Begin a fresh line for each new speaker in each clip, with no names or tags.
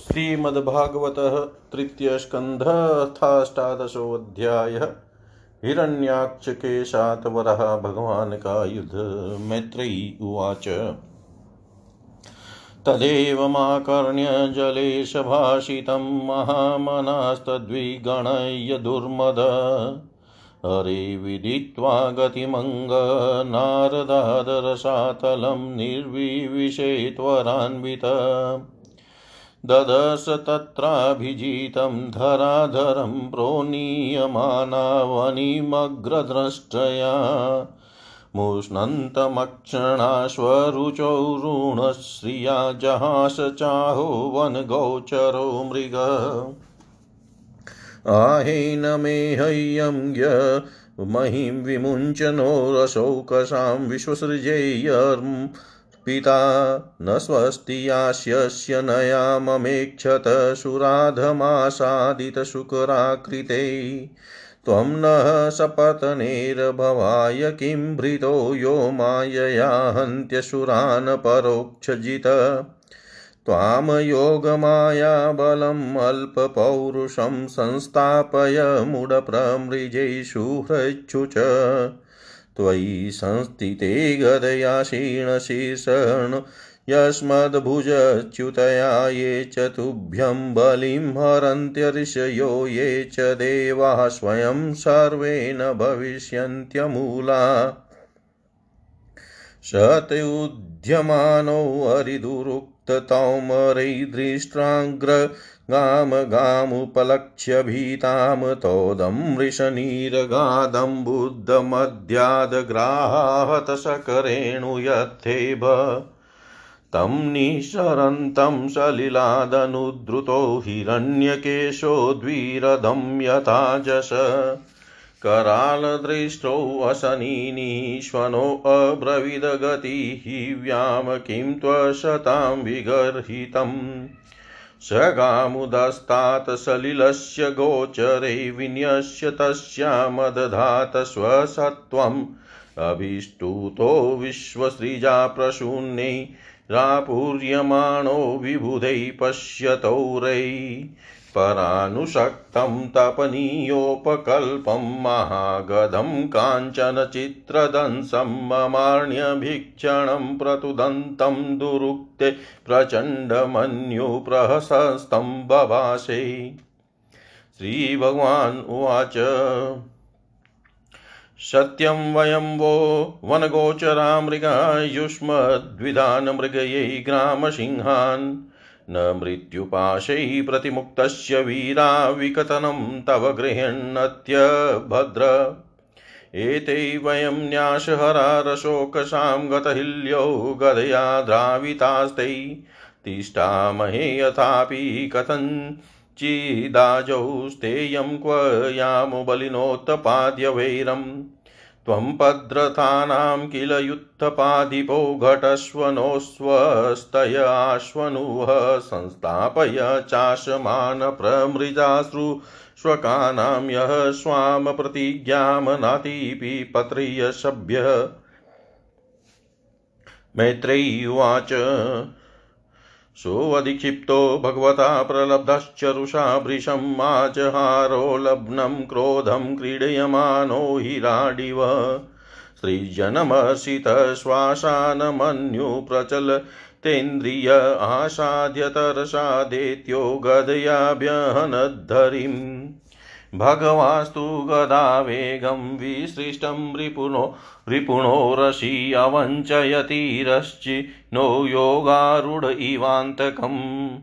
श्रीमद्भागवत तृतीय स्कंध अध्याय हिरण्याक्ष के साथ भगवान का युद्ध मैत्रेयी उवाच। तदेवमाकर्ण्य जलेशभाषितं महामनास्तद्विगणय्य दुर्मद हरे विदित्वा गतिमङ्गनारदादरसातलं निर्विविशे त्वरान्वित ददश तत्राभिजितं धराधरं प्रोनीयमानावनिमग्रद्रष्टया मुष्णन्तमक्षणाश्वरुचौ ऋणश्रिया जहास चाहो वनगोचरो मृग। आहेन मे हय्यं य महिं विमुञ्चनो विश्वसृजेयर्म पिता न स्वस्ति यास्यस्य नयाममेक्षत सुराधमासादितशुकराकृते त्वं नः सपत्नेर्भवाय किं भृतो यो मायया हन्त्यसुरान् परोक्षजित त्वां योगमायाबलम् अल्पपौरुषं संस्थापय मुडप्रमृजैषु हृच्छु च त्वयि संस्थिते गदया क्षीणशीर्षण यस्मद्भुजच्युतया ये च तुभ्यं बलिं हरन्त्यऋषयो ये च देवाः स्वयं सर्वे न भविष्यन्त्यमूला। शतयुध्यमानो हरिदुरुक्ततौमरैदृष्ट्राग्र गाम गामुपलक्ष्य भीतां तोदमृशनीरगादं बुद्धमद्यादग्राहतशकरेणुयथेभ तं निःसरन्तं सलिलादनुद्रुतो हिरण्यकेशो द्विरदं यथा जश। करालदृष्टो वसनीनीश्वनोऽब्रवीदगतिः व्याम किं त्वशतां विगर्हितम्। स गामुदस्तात् सलिलस्य गोचरे विन्यस्य तस्यामदधात स्वसत्त्वम्। अभिष्टुतो विश्वसृजा प्रशून्यै रापूर्यमाणो विबुधै पश्यतौरै परानुशक्तं तपनीयोपकल्पं महागधं काञ्चनचित्रदंसं ममार्ण्यभीक्षणं प्रतुदन्तं दुरुक्ते प्रचण्डमन्युप्रहसस्तं बभाषे श्रीभगवान् उवाच, सत्यं वयं वो वनगोचरा मृगा युष्मद्विधान् मृगयै ग्रामसिंहान् न मृत्युपाशैः प्रतिमुक्तस्य वीरा विकथनं तव गृह्णत्यभद्र एते वयं न्यासहरा रशोकसां गतहिल्यो गदया द्रावितास्ते। तिष्ठामहे यथापि कथञ्चिदाजौ स्तेयं क्व यामो बलिनोत्पाद्यवैरम् त्वं भद्रतानां किल युत्थपाधिपो घटस्वनोस्वस्तयाश्वनुः संस्थापय चाशमान् प्रमृजाश्रुष्वकानां यः स्वां प्रतिज्ञां नातीपि पत्र्यसभ्यः। मैत्रेयी उवाच सोऽधिक्षिप्तो भगवता प्रलब्धश्चरुषा आजहारो लब्नं क्रोधं क्रीडयमानो हिराडिव सृजनमर्षितश्वासानमन्युप्रचलतेन्द्रिय आसाद्यतरसादेत्यो गदयाभ्यहनद्धरिम्। भगवास्तु गदावेगं विसृष्टं रिपुणो रिपुणोरसि अवञ्चयतिरश्चिनो योगारूढ इवान्तकम्।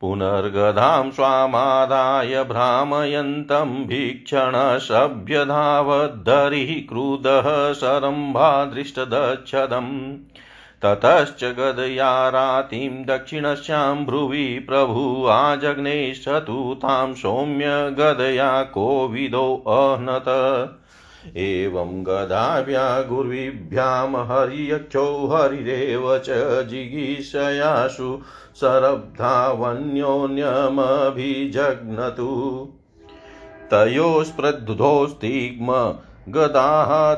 पुनर्गधां स्वामादाय भ्रामयन्तं भीक्षणसभ्यधावद्धरिः क्रुधः सरम्भादृष्टदच्छदम् ततश्च गदया रातिं दक्षिणस्यां भ्रुवि प्रभु आजग्ने सतु तां सौम्य गदया कोविदोऽह्नत एवं गदाभ्या गुर्विभ्यां हरियक्षौ हरिरेव च जिगीषयासु सरब्धावन्योन्यमभिजग्नतु। तयोस्प्रद्धोस्तिग्म गदाः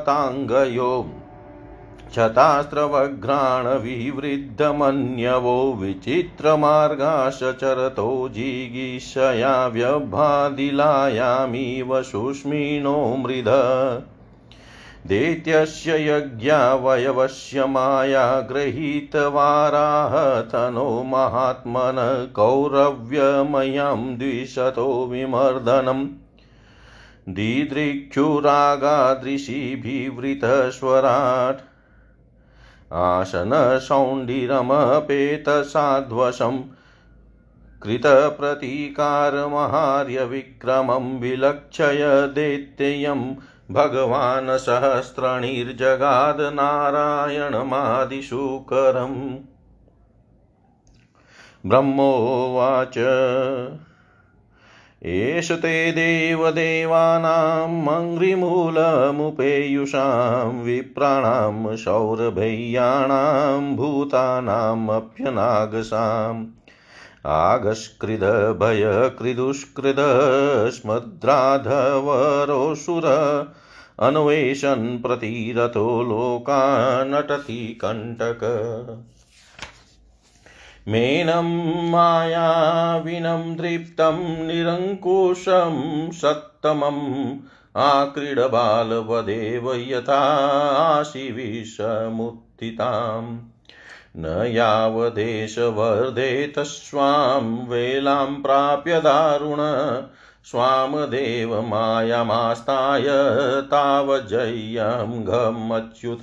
क्षतास्त्रवघ्राणविवृद्धमन्यवो विचित्रमार्गाशचरतो जिगीषया व्यभादिलायामिव शुष्मिणो मृध दैत्यस्य यज्ञावयवस्य माया गृहीतवाराहतनो महात्मन कौरव्यमयं द्विशतो विमर्दनम्। दिदृक्षुरागादृशिभिवृतस्वराट् आसनसौण्डिरमपेतसाध्वशम् कृतप्रतीकारमहार्यविक्रमं विलक्षय दैत्ययं भगवान् सहस्रणिर्जगाद नारायणमादिशूकरम् ब्रह्मोवाच एष ते देवदेवानां मङ्घ्रिमूलमुपेयुषां विप्राणां सौरभैयाणां भूतानामप्यनागसाम् आगस्कृदभयकृदुष्कृदस्मद्राधवरोऽसुर अन्वेषन् प्रतिरतो लोकानटति कण्टक। मेनं मायाविनं दृप्तं निरङ्कुशं सत्तमम् आक्रीडबालवदेव यथाशिविषमुत्थिताम् न यावदेश स्वां वेलां प्राप्य दारुण। स्वामदेव मायामास्ताय तावजय्यं घमच्युत।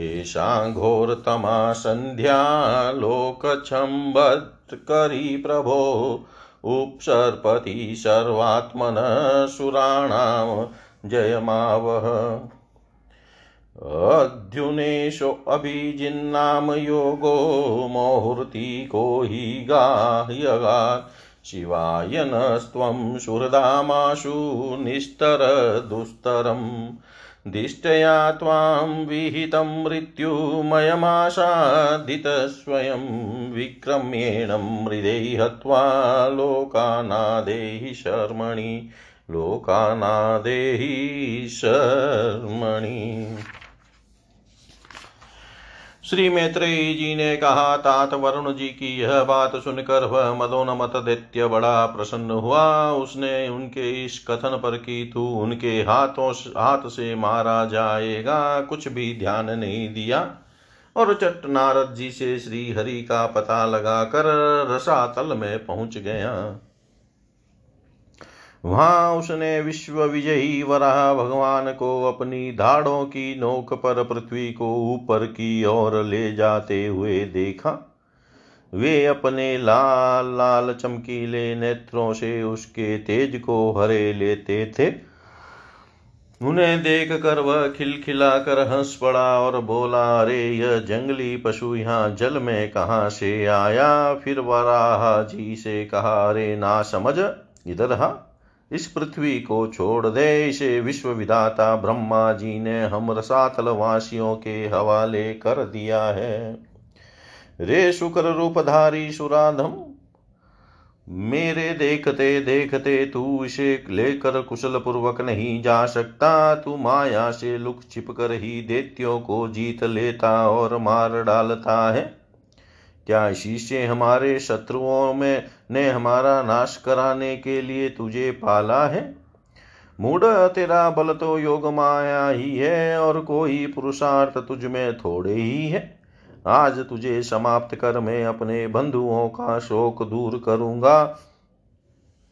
एषा घोरतमा सन्ध्या लोकच्छम्बत्करी प्रभो। उपसर्पति सर्वात्मनः सुराणां जयमावह अध्युनेशोऽभिजिन्नाम योगो मुहूर्तिको हि गाह्यगा शिवाय नस्त्वं सुहृदामाशु निस्तरदुस्तरम् दिष्टया त्वां विहितं मृत्युमयमासादितस्वयं विक्रम्येण मृदै हत्वा लोकानादेहि शर्मणि लोकानादेहि शर्मणि। श्री मैत्रेयी जी ने कहा, तात वरुण जी की यह बात सुनकर वह मदोनमत दैत्य बड़ा प्रसन्न हुआ। उसने उनके इस कथन पर कि, तू उनके हाथों हाथ से मारा जाएगा, कुछ भी ध्यान नहीं दिया। और चट नारद जी से श्री हरि का पता लगाकर रसातल में पहुँच गया। वहाँ उसने विश्व विजयी वराह भगवान को अपनी धाड़ों की नोक पर पृथ्वी को ऊपर की ओर ले जाते हुए देखा। वे अपने लाल लाल चमकीले नेत्रों से उसके तेज को हरे लेते थे। उन्हें देख कर वह खिलखिला कर हंस पड़ा और बोला, अरे, यह जंगली पशु यहाँ जल में कहाँ से आया? फिर वराह जी से कहा, अरे, ना समझ। इधर हा। इस पृथ्वी को छोड़ दे इसे विश्व विधाता ब्रह्मा जी ने हम रसातल वासियों के हवाले कर दिया है। रे शुक्र रूपधारी सुराधम, मेरे देखते देखते तू इसे लेकर कुशल पूर्वक नहीं जा सकता। तू माया से लुक छिप कर ही देत्यों को जीत लेता और मार डालता है। क्या से हमारे शत्रुओं में ने हमारा नाश कराने के लिए तुझे पाला है? मूड तेरा बल तो योग माया ही है, और कोई पुरुषार्थ तुझ में थोड़े ही है। आज तुझे समाप्त कर मैं अपने बंधुओं का शोक दूर करूँगा।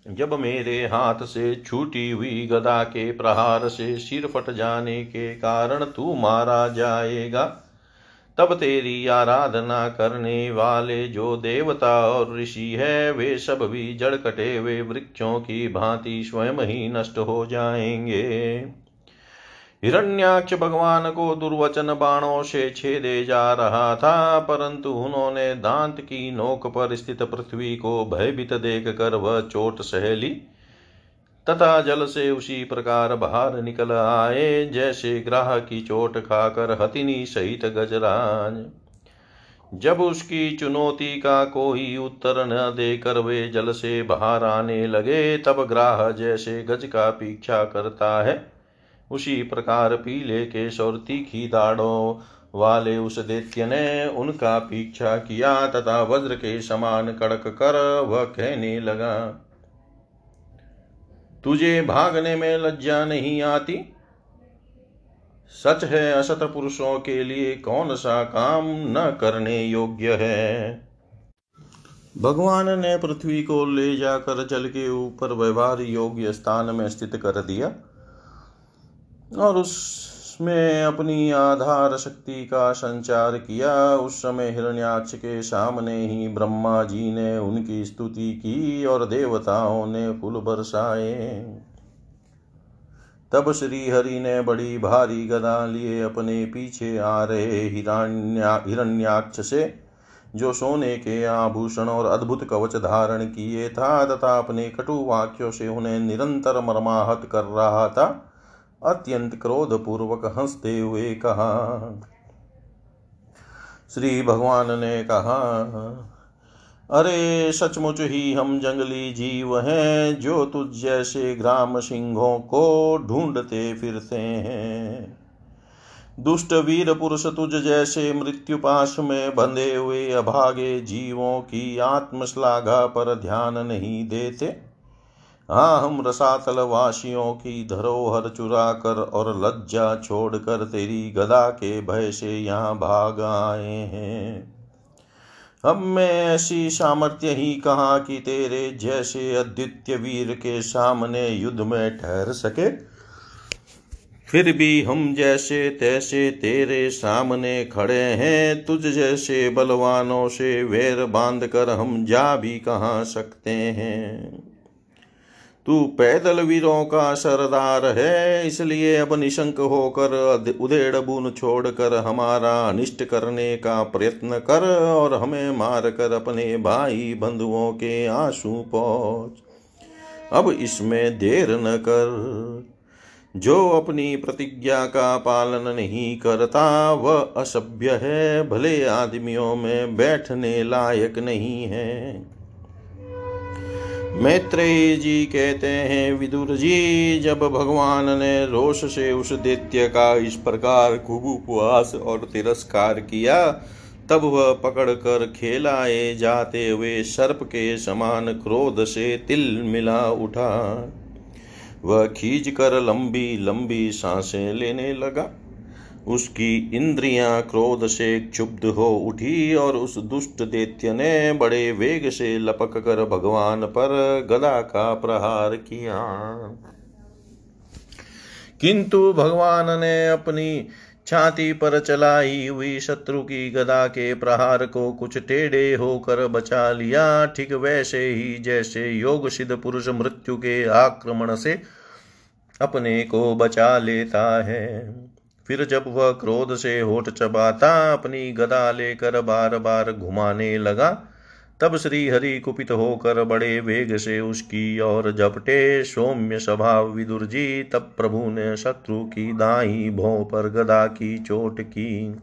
जब मेरे हाथ से छूटी हुई गदा के प्रहार से सिर फट जाने के कारण तू मारा जाएगा। तब तेरी आराधना करने वाले जो देवता और ऋषि है, वे सब भी जड़ कटे हुए वृक्षों की भांति स्वयं ही नष्ट हो जाएँगे। हिरण्याक्ष भगवान को दुर्वचन बाणों से छेदे जा रहा था, परंतु उन्होंने दांत की नोक पर स्थित पृथ्वी को भयभीत देख कर वह चोट सह ली। तथा जल से उसी प्रकार बाहर निकल आए, जैसे ग्राह की चोट खाकर हथिनी सहित गजराज। जब उसकी चुनौती का कोई उत्तर न देकर वे जल से बाहर आने लगे, तब ग्राह जैसे गज का पीछा करता है। उसी प्रकार पीले केश और तीखी दाढ़ों वाले उस दैत्य ने उनका पीछा किया तथा वज्र के समान कड़क कर वह कहने लगा तुझे भागने में लज्जा नहीं आती? सच है, असत पुरुषों के लिए कौन सा काम न करने योग्य है? भगवान ने पृथ्वी को ले जाकर जल के ऊपर व्यवहार योग्य स्थान में स्थित कर दिया और उसमें अपनी आधार शक्ति का संचार किया। उस समय हिरण्याक्ष के सामने ही ब्रह्मा जी ने उनकी स्तुति की और देवताओं ने फूल बरसाए। तब श्री हरि ने बड़ी भारी गदा लिए अपने पीछे आ रहे हिरण्या, हिरण्याक्ष से, जो सोने के आभूषण और अद्भुत कवच धारण किए था तथा अपने कटु वाक्यों से उन्हें निरंतर मर्माहत कर रहा था। अत्यंत क्रोध पूर्वक हँसते हुए कहा, श्री भगवान ने कहा, अरे, सचमुच ही हम जंगली जीव हैं, जो तुझ जैसे ग्राम सिंहों को ढूंढते फिरते हैं। दुष्ट वीर पुरुष तुझ जैसे मृत्यु पाश में बंधे हुए अभागे जीवों की आत्मश्लाघा पर ध्यान नहीं देते। हाँ हम रसातल वासियों की धरोहर चुरा कर और लज्जा छोड़कर तेरी गदा के भय से यहाँ भाग आए हैं। हम में ऐसी सामर्थ्य ही कहा कि तेरे जैसे अद्वितीय वीर के सामने युद्ध में ठहर सके? फिर भी हम जैसे तैसे तेरे सामने खड़े हैं, तुझ जैसे बलवानों से वैर बाँध कर हम जा भी कहाँ सकते हैं? तू पैदल वीरों का सरदार है, इसलिए अब निशंक होकर उदेड़ बुन छोड़कर हमारा अनिष्ट करने का प्रयत्न कर और हमें मार कर अपने भाई बंधुओं के आँसू पहुँच। अब इसमें देर न कर। जो अपनी प्रतिज्ञा का पालन नहीं करता, वह असभ्य है, भले आदमियों में बैठने लायक नहीं है। मैत्रेय जी कहते हैं, विदुर जी, जब भगवान ने रोष से उस दैत्य का इस प्रकार खूब उपवास और तिरस्कार किया, तब वह पकड़ कर खेलाए जाते हुए सर्प के समान क्रोध से तिल मिला उठा। वह खींच कर लंबी लंबी साँसें लेने लगा। उसकी इंद्रियाँ क्रोध से क्षुब्ध हो उठी और उस दुष्ट दैत्य ने बड़े वेग से लपक कर भगवान पर गदा का प्रहार किया। किंतु भगवान ने अपनी छाती पर चलाई हुई शत्रु की गदा के प्रहार को कुछ टेढ़े होकर बचा लिया। ठीक वैसे ही जैसे योग सिद्ध पुरुष मृत्यु के आक्रमण से अपने को बचा लेता है। फिर जब वह क्रोध से होठ चबाता, अपनी गदा लेकर बार बार घुमाने लगा, तब श्री हरि कुपित होकर बड़े वेग से उसकी ओर झपटे। सौम्य स्वभाव विदुर जी, तब प्रभु ने शत्रु की दाई भो पर गदा की चोट की।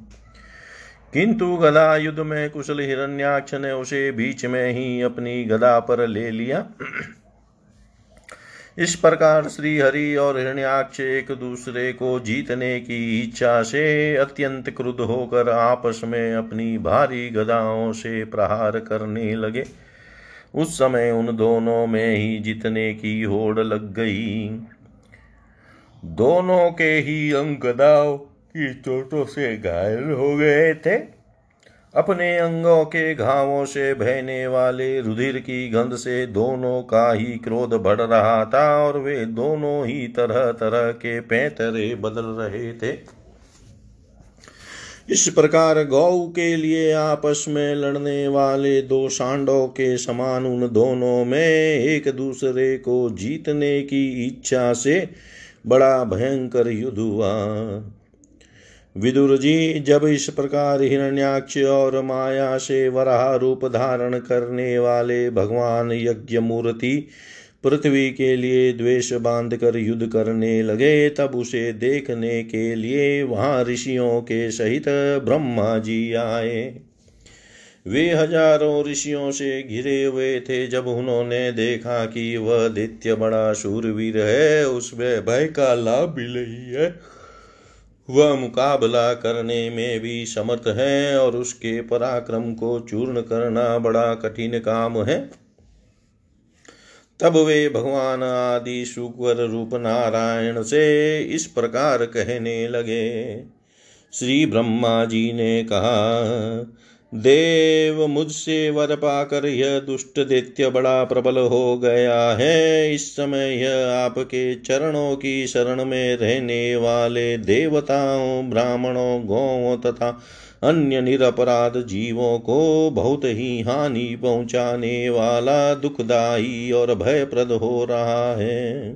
किंतु गदा युद्ध में कुशल हिरण्याक्ष ने उसे बीच में ही अपनी गदा पर ले लिया। इस प्रकार श्री हरि और हिरण्याक्ष एक दूसरे को जीतने की इच्छा से अत्यंत क्रुद्ध होकर आपस में अपनी भारी गदाओं से प्रहार करने लगे। उस समय उन दोनों में ही जीतने की होड़ लग गई। दोनों के ही अंग गदाओं की चोटों से घायल हो गए थे। अपने अंगों के घावों से बहने वाले रुधिर की गंध से दोनों का ही क्रोध बढ़ रहा था और वे दोनों ही तरह तरह के पैतरे बदल रहे थे। इस प्रकार गौ के लिए आपस में लड़ने वाले दो सांडों के समान उन दोनों में एक दूसरे को जीतने की इच्छा से बड़ा भयंकर युद्ध हुआ। विदुर जी जब इस प्रकार हिरण्याक्ष और माया से वराह रूप धारण करने वाले भगवान यज्ञ मूर्ति पृथ्वी के लिए द्वेष बाँध कर युद्ध करने लगे, तब उसे देखने के लिए वहाँ ऋषियों के सहित ब्रह्मा जी आए। वे हज़ारों ऋषियों से घिरे हुए थे, जब उन्होंने देखा कि वह दित्य बड़ा शूरवीर है उसमें भय का लाभ भी नहीं है। वह मुकाबला करने में भी समर्थ है और उसके पराक्रम को चूर्ण करना बड़ा कठिन काम है। तब वे भगवान आदि सुकर रूप नारायण से इस प्रकार कहने लगे। श्री ब्रह्मा जी ने कहा देव मुझसे वर पाकर यह दुष्ट दैत्य बड़ा प्रबल हो गया है। इस समय यह आपके चरणों की शरण में रहने वाले देवताओं, ब्राह्मणों गौों तथा अन्य निरपराध जीवों को बहुत ही हानि पहुँचाने वाला दुखदाई और भयप्रद हो रहा है।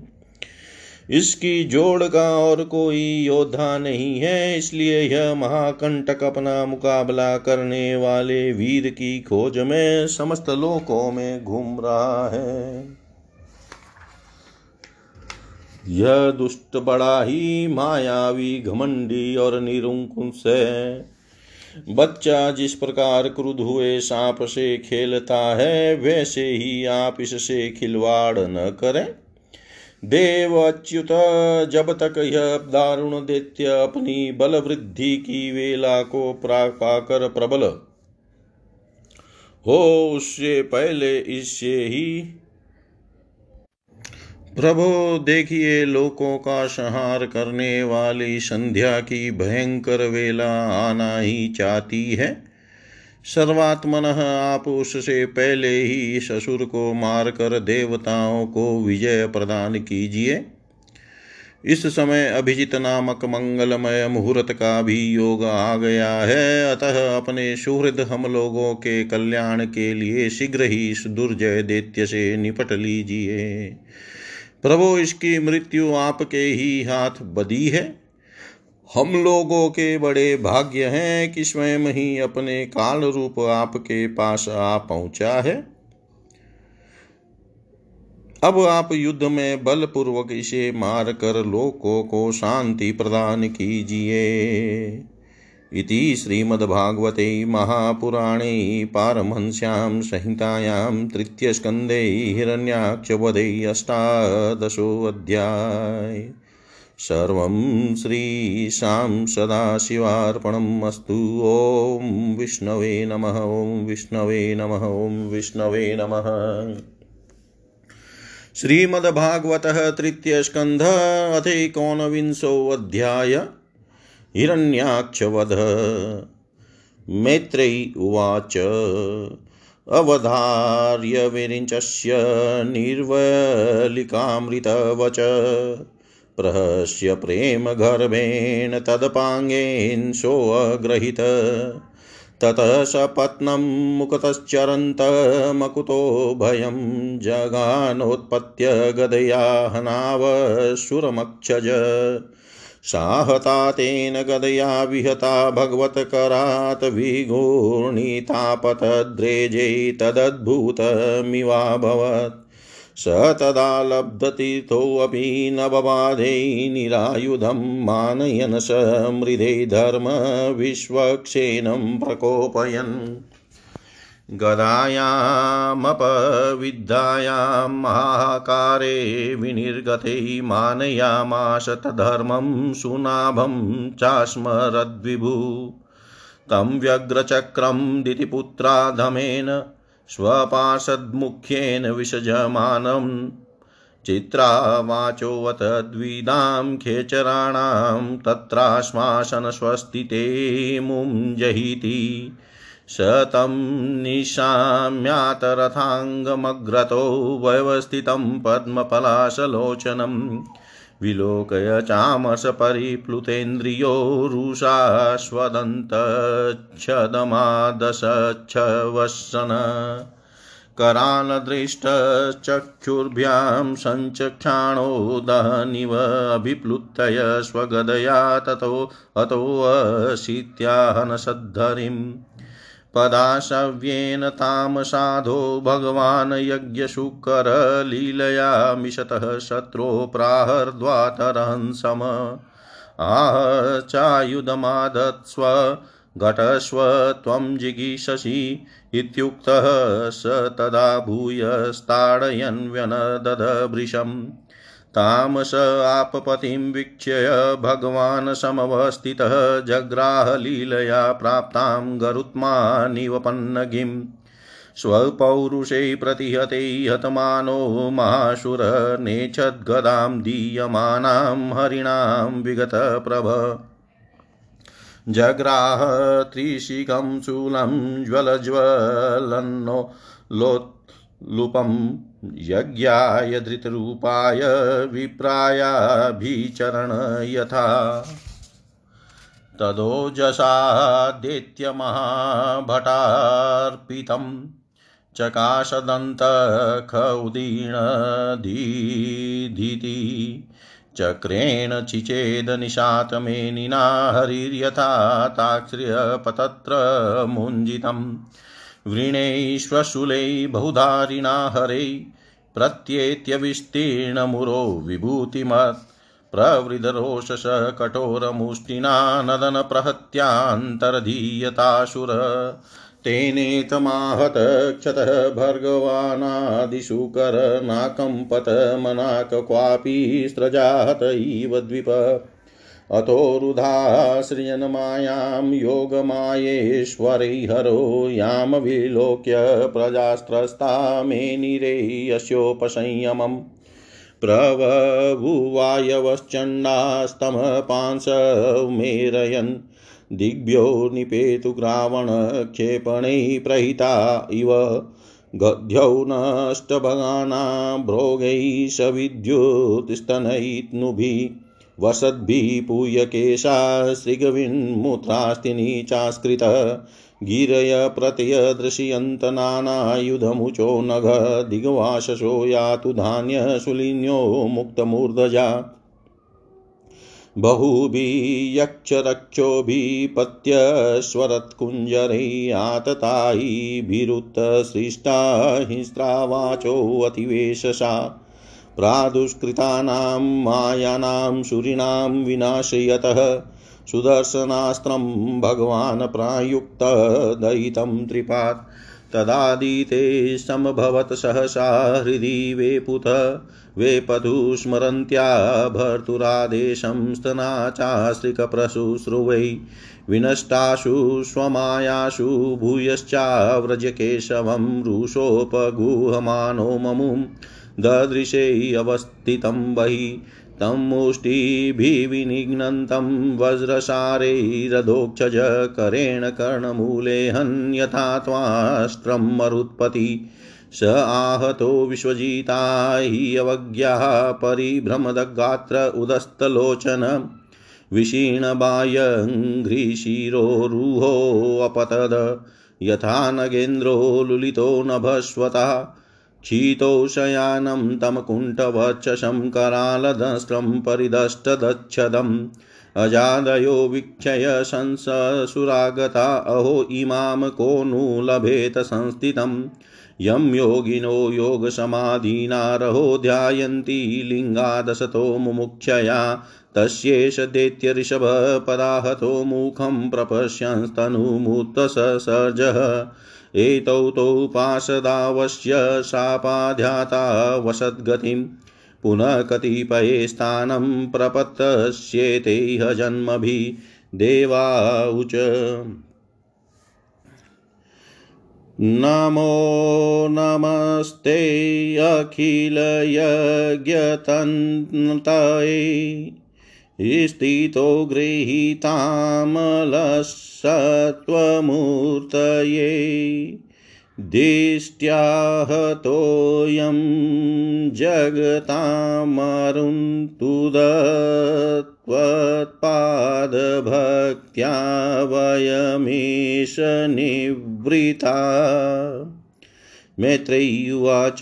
इसकी जोड़ का और कोई योद्धा नहीं है, इसलिए यह महाकंटक अपना मुकाबला करने वाले वीर की खोज में समस्त लोकों में घूम रहा है। यह दुष्ट बड़ा ही मायावी घमंडी और निरुंकुश है। बच्चा जिस प्रकार क्रुद्ध हुए सांप से खेलता है, वैसे ही आप इससे खिलवाड़ न करें। देव अच्युत जब तक यह दारुण दैत्य अपनी बल वृद्धि की वेला को पाकर प्रबल हो, उससे पहले इससे ही। प्रभु, देखिए लोकों का संहार करने वाली संध्या की भयंकर वेला आना ही चाहती है। सर्वात्मन आप उससे पहले ही ससुर को मारकर देवताओं को विजय प्रदान कीजिए। इस समय अभिजित नामक मंगलमय मुहूर्त का भी योग आ गया है। अतः अपने सुहृद हम लोगों के कल्याण के लिए शीघ्र ही इस दुर्जय दैत्य से निपट लीजिए। प्रभु, इसकी मृत्यु आपके ही हाथ बदी है। हम लोगों के बड़े भाग्य हैं कि स्वयं ही अपने काल रूप आपके पास आ पहुँचा है। अब आप युद्ध में बलपूर्वक इसे मार कर लोकों को शांति प्रदान कीजिए। इति श्रीमद्भागवते महापुराणे पारमहंस्यां संहितायां तृतीयस्कन्धे हिरण्याक्षवधे अष्टादशोऽध्याय। सर्वं श्रीशां सदाशिवार्पणम् अस्तु। ॐ विष्णवे नमः, ॐ विष्णवे नमः, ॐ विष्णवे नमः। श्रीमद्भागवतः तृतीयस्कन्ध, अथैकोनविंशोऽध्याय, हिरण्याक्षवध। मैत्रेयी उवाच अवधार्य विरिञ्चस्य निर्वलिकामृतवच। प्रहस्य प्रेमगर्भेण तदपाङ्गेन सोऽग्रहीत। ततः सपत्नं मुकुतश्चरन्तमकुतो भयं जगानोत्पत्य गदया हनावसुरमक्षज साहता तेन गदया विहता भगवत्करात् विघूर्णितापतद्रेजे तदद्भुतमिवाभवत्। स तदा लब्धतीर्थोऽपि न बबाधे निरायुधं मानयन् स मृधे धर्मविश्वक्षेणं प्रकोपयन्। गदायामपविद्यायां महाकारे विनिर्गते मानयामाश तद्धर्मं सुनाभं चास्मरद्विभु। तं व्यग्रचक्रं दितिपुत्राधमेन स्वपार्षद्मुख्येन विसजमानं चित्रावाचोऽथ द्विदां खेचराणां तत्राश्वासनस्वस्तिते मुं जहीति स तं निशाम्यातरथाङ्गमग्रतो व्यवस्थितं पद्मपलाशलोचनं विलोकय चामसपरिप्लुतेन्द्रियो रुषास्वदन्तच्छदमादशच्छवसन करान् दृष्टचक्षुर्भ्यां सञ्चक्षाणो दहनिव अभिप्लुतय स्वगदया ततो अतोऽशीत्याहनसद्धरिम् पदाशव्येन तां साधो भगवान् यज्ञशुकरलीलया मिषतः शत्रो प्राहर्द्वातरहंसम आह चायुधमादत्स्व घटस्व त्वं जिगीषसि इत्युक्तः स तदा भूयस्ताडयन् व्यनदधभृशम् तामस आपपतिं वीक्ष्य भगवान् समवस्थितः जग्राहलीलया प्राप्तां गरुत्मानिव पन्नगिम् स्वपौरुषे प्रतिहते हतमानो महाशुर नेच्छद्गदां दीयमानां हरिणां विगतप्रभ जग्राह त्रिशिखं शूलं ज्वलज्वलन्नो लोत्लुपं यज्ञाय धृतरूपाय विप्रायाभिचरण यथा। तदोजसादित्यमहाभटार्पितम् चकाशदन्तख उदीर्णधीधिति चक्रेण चिचेदनिशातमेनिना हरिर्यथा ताक्ष्र्यपतत्र मुञ्जितम्। वृणैश्वशूलै बहुधारिणा हरै, प्रत्येत्यविस्तीर्णमुरो विभूतिमत् प्रवृदरोषस कठोरमुष्टिना नदनप्रहत्यान्तर्धीयताशुर तेनेतमाहत क्षतः भर्गवानादिशुकरनाकम्पत मनाक क्वापि स्रजाहत इव द्विप। अतो रुधासृजनमायां योगमायेश्वरैहरो याम विलोक्य प्रजास्त्रस्ता मेनिरे यस्योपसंयमम् प्रवभुवायवश्चण्डास्तमः पांसमेरयन् दिग्भ्यो निपेतुग्रावणक्षेपणैः प्रहिता इव। गद्यौ नष्टभगाना भ्रोगैः सविद्युत्स्तनैत्नुभिः वसद्भिः पूयकेशा सृगविन्मुत्रास्तिनी चास्कृतः गिरय प्रत्यदृश्यन्तनानायुधमुचो नघ दिग्वाशसो यातु धान्यशूलिन्यो मुक्तमूर्धजा। बहुभियक्षरक्षोभिपत्यस्वरत्कुञ्जरै आततायिभिरुत्सृष्टा हिंस्रावाचोऽतिवेशसा प्रादुष्कृतानां मायानां शूरिणां विनाशयतः सुदर्शनास्त्रं भगवान् प्रायुक्तदयितं त्रिपात्। तदादिते समभवत् सहसा हृदि वेपुथ वेपथु स्मरन्त्या भर्तुरादेशं स्तना चास्त्रिकप्रशुश्रुवै विनष्टाशु स्वमायाशु भूयश्चाव्रजकेशवं रुषोपगुहमानो ममुं ददृशे अवस्थितं बहिः। तं मुष्टिभिविनिघ्नन्तं वज्रसारैरधोक्षज करेण कर्णमूले हन्यथा त्वाष्ट्रं मरुत्पति। स आहतो विश्वजिता हि अवज्ञाः परिभ्रमदगात्र उदस्तलोचन। विशीर्णबायङ्घ्रिशिरोरुहोऽपतद यथा नगेन्द्रो लुलितो नभस्वता। क्षितौ शयानं तमकुण्ठवक्षसं करालदस्त्रं परिदष्टदच्छदम् अजादयो वीक्षय संससुरागता, अहो इमां को नु लभेत संस्थितम् यं योगिनो योगसमाधीनारहो ध्यायन्ति लिङ्गादशतो मुमुक्षया, तस्येष दैत्यऋषभपदाहतो मुखं प्रपश्यंस्तनुमुत्तससर्जः। एतौ तौ पाशदावश्य शापाध्याता वसद्गतिं पुनः कतिपये स्थानं प्रपत्स्येते ह जन्मभिः देवाऊच नमो नमस्ते अखिलयज्ञतन्तये। स्थितो गृहीतामलसत्त्वमूर्तये दिष्ट्याहतोऽयं जगतामरुन्तुदत्वत्पादभक्त्या वयमेष निवृता। मैत्रेय्युवाच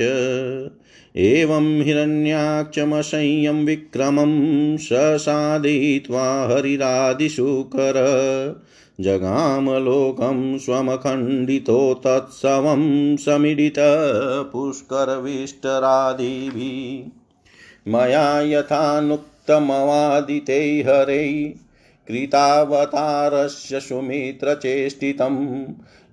एवं हिरण्याक्षमसंयं विक्रमं ससादयित्वा हरिरादिशुकर जगामलोकं स्वमखण्डितो तत्सवं समीडितपुष्करविष्टरादिभिः मया यथानुक्तमवादिते हरै कृतावतारस्य सुमित्रचेष्टितं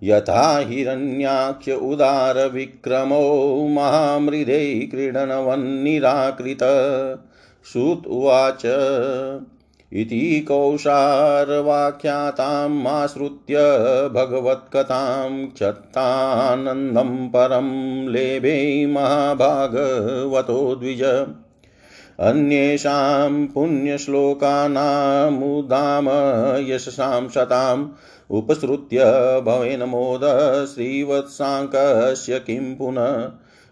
यथा हिरण्याख्य उदारविक्रमो महामृदे क्रीडनवन्निराकृत। श्रुत उवाच, इति कौशारवाख्यातामाश्रित्य भगवत्कथां क्षत्तानन्दं परं लेभे महाभागवतो द्विज। अन्येषां पुण्यश्लोकानामुदाम यशसां उपसृत्य। भवेन मोद श्रीवत्साङ्कस्य किं पुनः।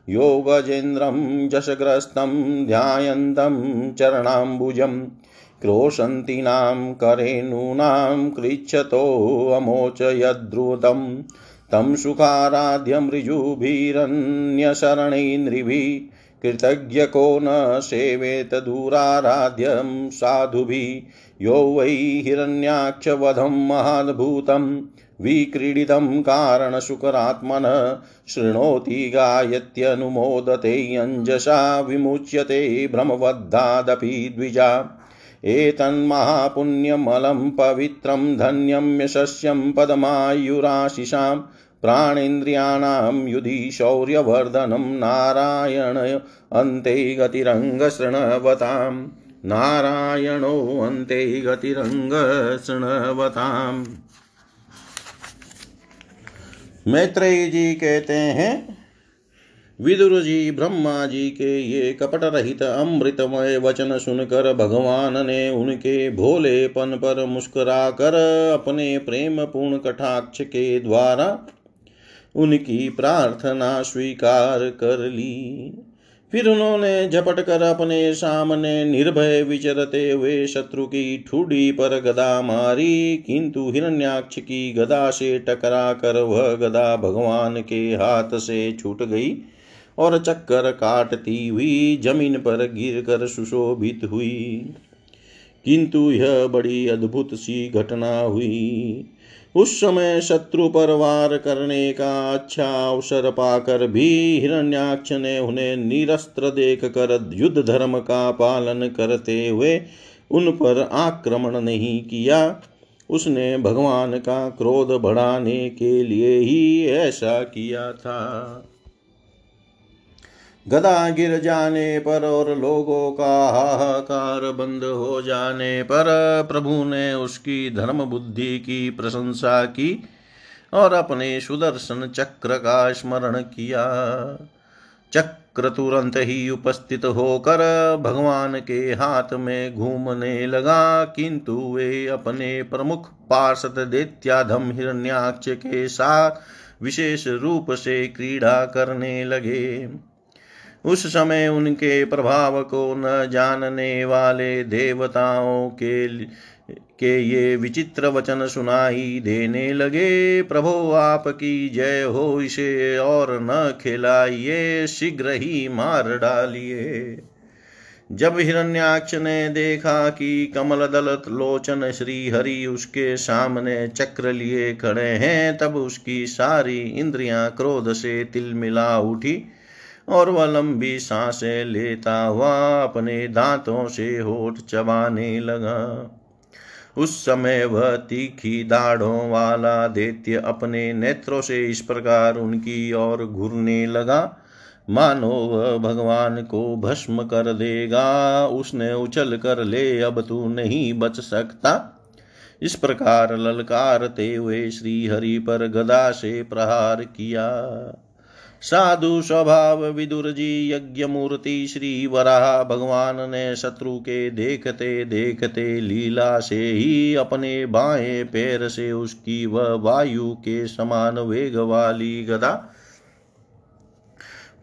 यो गजेन्द्रं जशग्रस्तं ध्यायन्तं चरणाम्बुजम् क्रोशन्तीनां करेणूनां कृच्छतोऽमोचयद्रुतं तं सुखाराध्यमृजुभिरन्यशरणैन्द्रिभिः कृतज्ञको न सेवेत दूराराध्यं साधुभिः यो वै हिरण्याक्षवधं महाद्भूतं विक्रीडितं कारणशुकरात्मन शृणोति गायत्यनुमोदते अञ्जसा विमुच्यते भ्रमबद्धादपि द्विजा। एतन्महापुण्यमलं पवित्रं धन्यं यशस्यं पदमायुराशिषां प्राणेन्द्रियाणां युधि शौर्यवर्धनं नारायण अन्ते गतिरङ्गशृणवतां नारायणो अन्ते गतिरङ्गशृणवताम्। मैत्रेयी जी कहते हैं विदुर जी ब्रह्मा जी के ये कपट रहित अमृतमय वचन सुनकर भगवान ने उनके भोलेपन पर मुस्कुरा कर अपने प्रेम पूर्ण कटाक्ष के द्वारा उनकी प्रार्थना स्वीकार कर ली। फिर उन्होंने झपट कर अपने सामने निर्भय विचरते हुए शत्रु की ठूडी पर गदा मारी, किंतु हिरण्याक्ष की गदा से टकरा कर वह गदा भगवान के हाथ से छूट गई और चक्कर काटती हुई ज़मीन पर गिर कर सुशोभित हुई। किंतु यह बड़ी अद्भुत सी घटना हुई। उस समय शत्रु पर वार करने का अच्छा अवसर पाकर भी हिरण्याक्ष ने उन्हें निरस्त्र देख कर युद्ध धर्म का पालन करते हुए उन पर आक्रमण नहीं किया। उसने भगवान का क्रोध बढ़ाने के लिए ही ऐसा किया था। गदा गिर जाने पर और लोगों का हाहाकार बंद हो जाने पर प्रभु ने उसकी धर्म बुद्धि की प्रशंसा की और अपने सुदर्शन चक्र का स्मरण किया। चक्र तुरंत ही उपस्थित होकर भगवान के हाथ में घूमने लगा, किंतु वे अपने प्रमुख पार्षद दैत्याधम हिरण्याक्ष के साथ विशेष रूप से क्रीड़ा करने लगे। उस समय उनके प्रभाव को न जानने वाले देवताओं के के ये विचित्र वचन सुनाई देने लगे, प्रभो आपकी जय हो इसे और न खिलाइए, शीघ्र ही मार डालिए। जब हिरण्याक्ष ने देखा कि कमल दलत लोचन श्री हरि उसके सामने चक्र लिए खड़े हैं, तब उसकी सारी इंद्रियाँ क्रोध से तिलमिला उठी। और वह लंबी साँसें लेता हुआ अपने दांतों से होठ चबाने लगा। उस समय वह तीखी दाढ़ों वाला दैत्य अपने नेत्रों से इस प्रकार उनकी ओर घूरने लगा। मानो वह भगवान को भस्म कर देगा, उसने उछल कर ले, अब तू नहीं बच सकता। इस प्रकार ललकारते हुए श्री हरि पर गदा से प्रहार किया। साधु स्वभाव विदुर जी यज्ञ मूर्ति श्री वराह भगवान ने शत्रु के देखते देखते लीला से ही अपने बाएँ पैर से उसकी वह वायु के समान वेग वाली गदा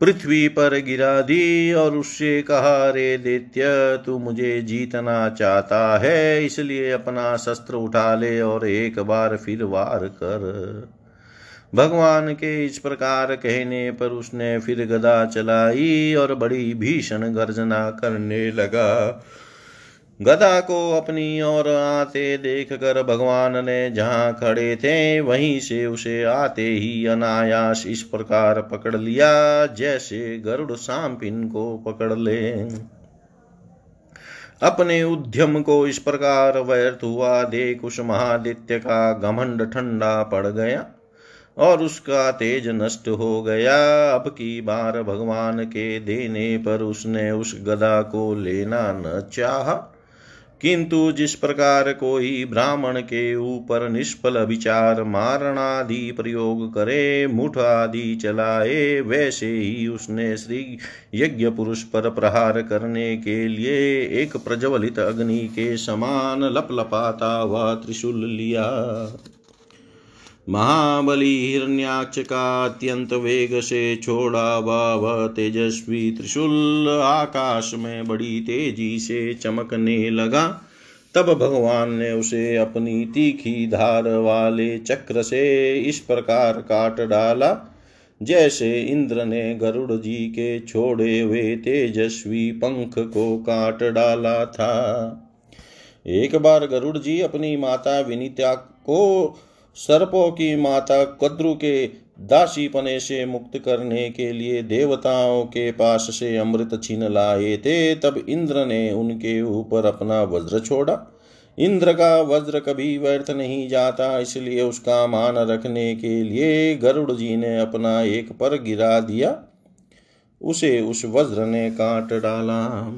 पृथ्वी पर गिरा दी और उससे कहा, रे दैत्य, तू मुझे जीतना चाहता है, इसलिए अपना शस्त्र उठा ले और एक बार फिर वार कर। भगवान के इस प्रकार कहने पर उसने फिर गदा चलाई और बड़ी भीषण गर्जना करने लगा। गदा को अपनी ओर आते देख कर भगवान ने जहाँ खड़े थे, वहीं से उसे आते ही अनायास इस प्रकार पकड़ लिया, जैसे गरुड़ सांपिन को पकड़ ले। अपने उद्यम को इस प्रकार व्यर्थ हुआ, देख उस महादित्य का घमंड ठंडा पड़ गया। और उसका तेज नष्ट हो गया। अब की बार भगवान के देने पर उसने उस गदा को लेना न चाहा। किंतु जिस प्रकार कोई ब्राह्मण के ऊपर निष्फल विचार मारणादि प्रयोग करे, मुठ आदि चलाए, वैसे ही उसने श्री यज्ञ पुरुष पर प्रहार करने के लिए एक प्रज्वलित अग्नि के समान लपलपाता हुआ त्रिशूल लिया। महाबली हिरण्याक्ष का अत्यंत वेग से छोड़ा वह तेजस्वी त्रिशूल आकाश में बड़ी तेज़ी से चमकने लगा। तब भगवान ने उसे अपनी तीखी धार वाले चक्र से इस प्रकार काट डाला, जैसे इंद्र ने गरुड़ जी के छोड़े हुए तेजस्वी पंख को काट डाला था। एक बार गरुड़ जी अपनी माता विनीता को सर्पों की माता कद्रु के दासीपने से मुक्त करने के लिए देवताओं के पास से अमृत छीन लाए थे, तब इंद्र ने उनके ऊपर अपना वज्र छोड़ा। इंद्र का वज्र कभी व्यर्थ नहीं जाता, इसलिए उसका मान रखने के लिए गरुड़ जी ने अपना एक पर गिरा दिया। उसे उस वज्र ने काट डाला।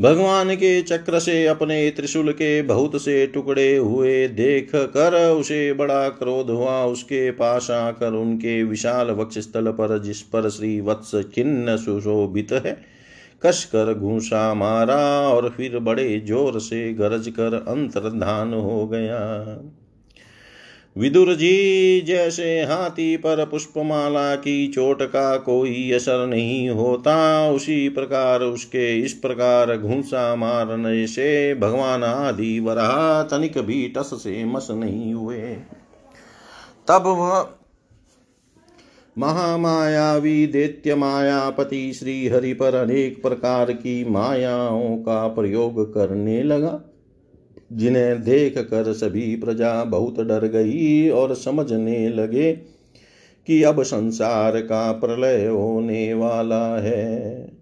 भगवान के चक्र से अपने त्रिशूल के बहुत से टुकड़े हुए देख कर उसे बड़ा क्रोध हुआ। उसके पास आकर उनके विशाल वक्ष स्थल पर जिस पर श्री वत्स खिन्न सुशोभित है कसकर घूसा मारा और फिर बड़े ज़ोर से गरज कर अंतर्धान हो गया। विदुर जी, जैसे हाथी पर पुष्पमाला की चोट का कोई असर नहीं होता, उसी प्रकार उसके इस प्रकार घूसा मारने से भगवान आदि वरा तनिक भी टस से मस नहीं हुए। तब वह महामायावी दैत्य मायापति श्री हरि पर अनेक प्रकार की मायाओं का प्रयोग करने लगा। जिन्हें देख कर सभी प्रजा बहुत डर गई और समझने लगे कि अब संसार का प्रलय होने वाला है।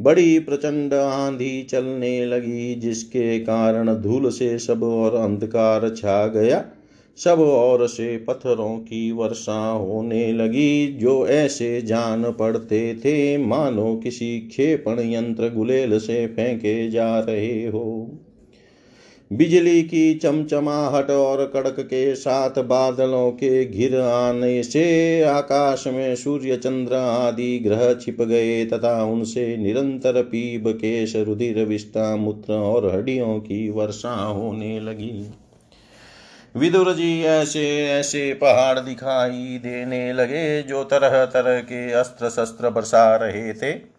बड़ी प्रचंड आंधी चलने लगी, जिसके कारण धूल से सब और अंधकार छा गया। सब ओर से पत्थरों की वर्षा होने लगी, जो ऐसे जान पड़ते थे। मानो किसी खेपण यंत्र गुलेल से फेंके जा रहे हो। बिजली की चमचमाहट और कड़क के साथ बादलों के घिर आने से आकाश में सूर्य चंद्र आदि ग्रह छिप गए तथा उनसे निरंतर पीब केश, रुधिर विष्टा मूत्र और हड्डियों की वर्षा होने लगी। विदुर जी ऐसे ऐसे पहाड़ दिखाई देने लगे जो तरह तरह के अस्त्र शस्त्र बरसा रहे थे।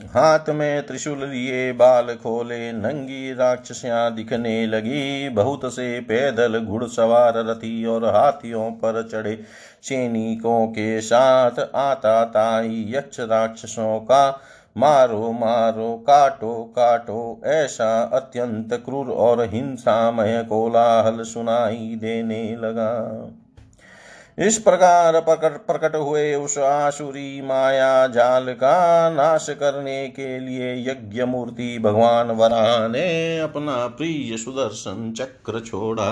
हाथ में त्रिशूल लिए, बाल खोले, नंगी राक्षसियाँ दिखने लगी। बहुत से पैदल घुड़सवार रथी और हाथियों पर चढ़े। सैनिकों के साथ आता ताई यक्ष राक्षसों का। मारो मारो, काटो काटो, ऐसा अत्यंत क्रूर और हिंसामय कोलाहल सुनाई देने लगा। इस प्रकार प्रकट प्रकट हुए उस आसुरी माया जाल का नाश करने के लिए यज्ञ मूर्ति भगवान वरा ने अपना प्रिय सुदर्शन चक्र छोड़ा।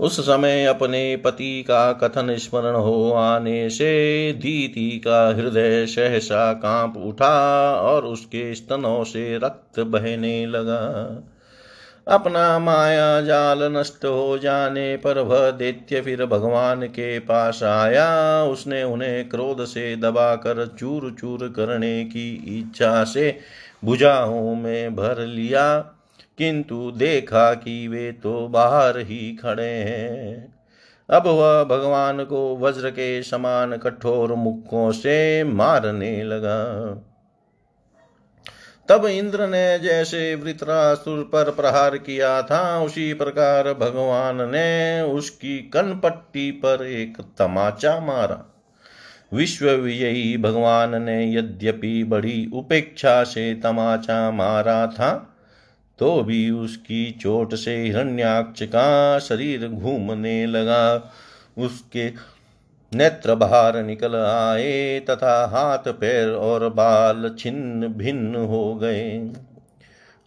उस समय अपने पति का कथन स्मरण हो आने से दीति का हृदय सहसा काँप उठा और उसके स्तनों से रक्त बहने लगा। अपना माया जाल नष्ट हो जाने पर वह दैत्य फिर भगवान के पास आया। उसने उन्हें क्रोध से दबाकर चूर चूर करने की इच्छा से भुजाओं में भर लिया। किंतु देखा कि वे तो बाहर ही खड़े हैं। अब वह भगवान को वज्र के समान कठोर मुखों से मारने लगा। तब इंद्र ने जैसे वृत्रासुर पर प्रहार किया था, उसी प्रकार भगवान ने उसकी कनपट्टी पर एक तमाचा मारा। विश्व विजयी भगवान ने यद्यपि बड़ी उपेक्षा से तमाचा मारा था तो भी उसकी चोट से हिरण्याक्ष का शरीर घूमने लगा। उसके नेत्र बाहर निकल आए, तथा हाथ, पैर और बाल छिन्न भिन्न हो गए।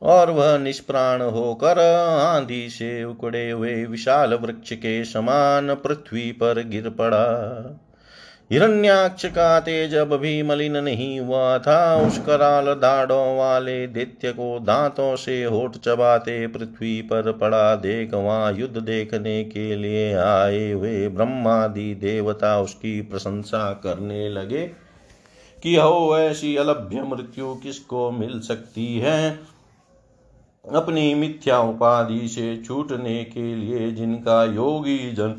और वह निष्प्राण होकर आंधी से उकड़े हुए विशाल वृक्ष के समान पृथ्वी पर गिर पड़ा। हिरण्याक्ष का तेज अब भी मलिन नहीं हुआ था उस कराल दाढ़ों वाले दैत्य को दांतों से होठ चबाते पृथ्वी पर पड़ा देख वहाँ युद्ध देखने के लिए आए हुए ब्रह्मादि देवता उसकी प्रशंसा करने लगे कि हो ऐसी अलभ्य मृत्यु किसको मिल सकती है? अपनी मिथ्या उपाधि से छूटने के लिए जिनका योगी जन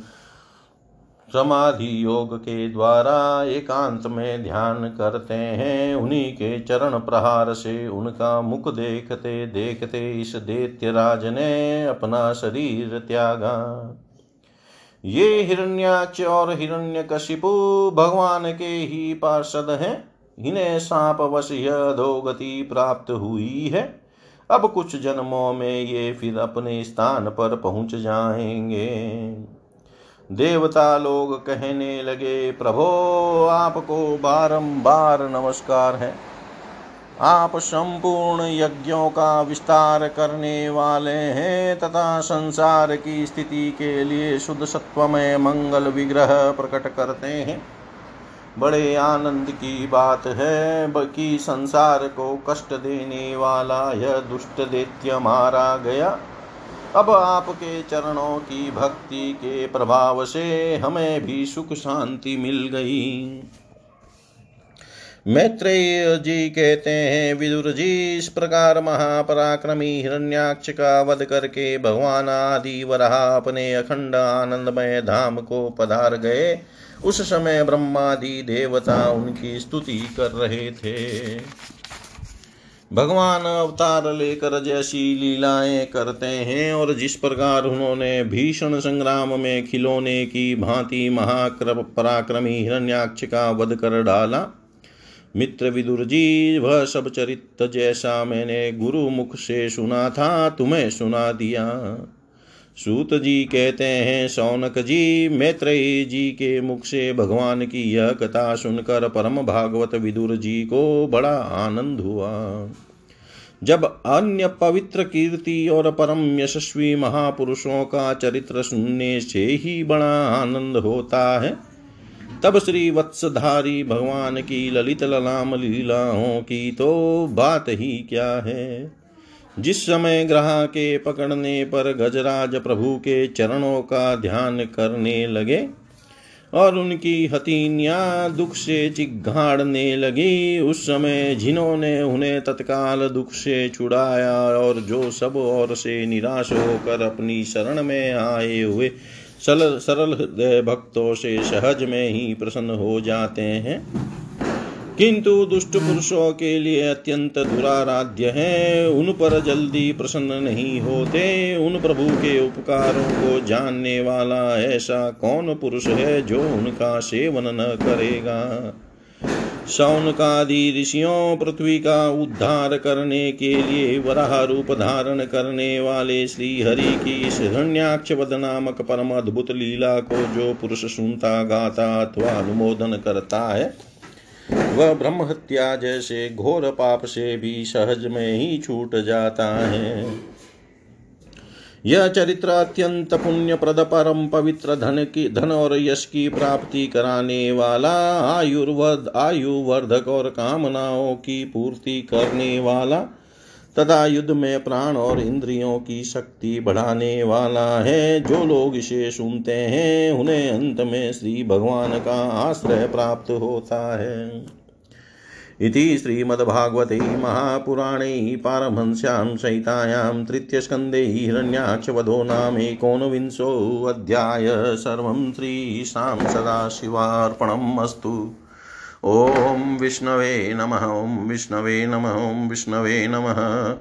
समाधि योग के द्वारा एकांत में ध्यान करते हैं। उन्हीं के चरण प्रहार से उनका मुख देखते देखते इस दैत्य राज ने अपना शरीर त्यागा। ये हिरण्याक्ष और हिरण्य हिरण्यकशिपु भगवान के ही पार्षद हैं। इन्हें सांप वश यह दो गति प्राप्त हुई है। अब कुछ जन्मों में ये फिर अपने स्थान पर पहुँच जाएँगे। देवता लोग कहने लगे, प्रभो, आपको बारंबार नमस्कार है। आप संपूर्ण यज्ञों का विस्तार करने वाले हैं तथा संसार की स्थिति के लिए शुद्ध सत्वमय मंगल विग्रह प्रकट करते हैं। बड़े आनंद की बात है कि संसार को कष्ट देने वाला यह दुष्ट दैत्य मारा गया। अब आपके चरणों की भक्ति के प्रभाव से हमें भी सुख शांति मिल गई। मैत्रेय जी कहते हैं, विदुर जी, इस प्रकार महापराक्रमी हिरण्याक्ष का वध करके भगवान आदि वराह अपने अखंड आनंदमय धाम को पधार गए। उस समय ब्रह्मादि देवता उनकी स्तुति कर रहे थे। भगवान अवतार लेकर जैसी लीलाएँ करते हैं और जिस प्रकार उन्होंने भीषण संग्राम में खिलौने की भांति महाक्रम पराक्रमी हिरण्याक्ष का वध कर डाला। मित्र विदुर जी वह सब चरित्र जैसा मैंने गुरु मुख से सुना था, तुम्हें सुना दिया। सूत जी कहते हैं सौनक जी, मैत्रेयी जी के मुख से भगवान की यह कथा सुनकर परम भागवत विदुर जी को बड़ा आनंद हुआ। जब अन्य पवित्र कीर्ति और परम यशस्वी महापुरुषों का चरित्र सुनने से ही बड़ा आनंद होता है, तब श्री वत्सधारी भगवान की ललित ललाम लीलाओं की तो बात ही क्या है। जिस समय ग्रह के पकड़ने पर गजराज प्रभु के चरणों का ध्यान करने लगे और उनकी हथीनियाँ दुख से चिघाड़ने लगी, उस समय जिन्होंने उन्हें तत्काल दुख से छुड़ाया और जो सब ओर से निराश होकर अपनी शरण में आए हुए सरल सरल हृदय भक्तों से सहज में ही प्रसन्न हो जाते हैं किंतु दुष्ट पुरुषों के लिए अत्यंत दुराराध्य है। उन पर जल्दी प्रसन्न नहीं होते। उन प्रभु के उपकारों को जानने वाला ऐसा कौन पुरुष है जो उनका सेवन न करेगा? सौनकादि ऋषियों पृथ्वी का उद्धार करने के लिए वराह रूप धारण करने वाले श्री हरि की इस हिरण्याक्ष नामक परम अद्भुत लीला को जो पुरुष सुनता, गाता अथवा अनुमोदन करता है वह ब्रह्म हत्या जैसे घोर पाप से भी सहज में ही छूट जाता है। यह चरित्र अत्यंत पुण्य प्रद परम पवित्र धन की, धन और यश की प्राप्ति कराने वाला, आयुर्वद आयुवर्धक और कामनाओं की पूर्ति करने वाला, तथा युद्ध में प्राण और इंद्रियों की शक्ति बढ़ाने वाला है। जो लोग इसे सुनते हैं, उन्हें अंत में श्री भगवान का आश्रय प्राप्त होता है। इति श्रीमद्भागवते महापुराणे पारमहंस्यां सहितायां तृतीयस्कन्दे हिरण्याक्षवधो नामेकोनविंशोऽध्याय सर्वं श्रीशां सदाशिवार्पणम् अस्तु। ॐ विष्णवे नमः, ॐ विष्णवे नमः, ॐ विष्णवे नमः।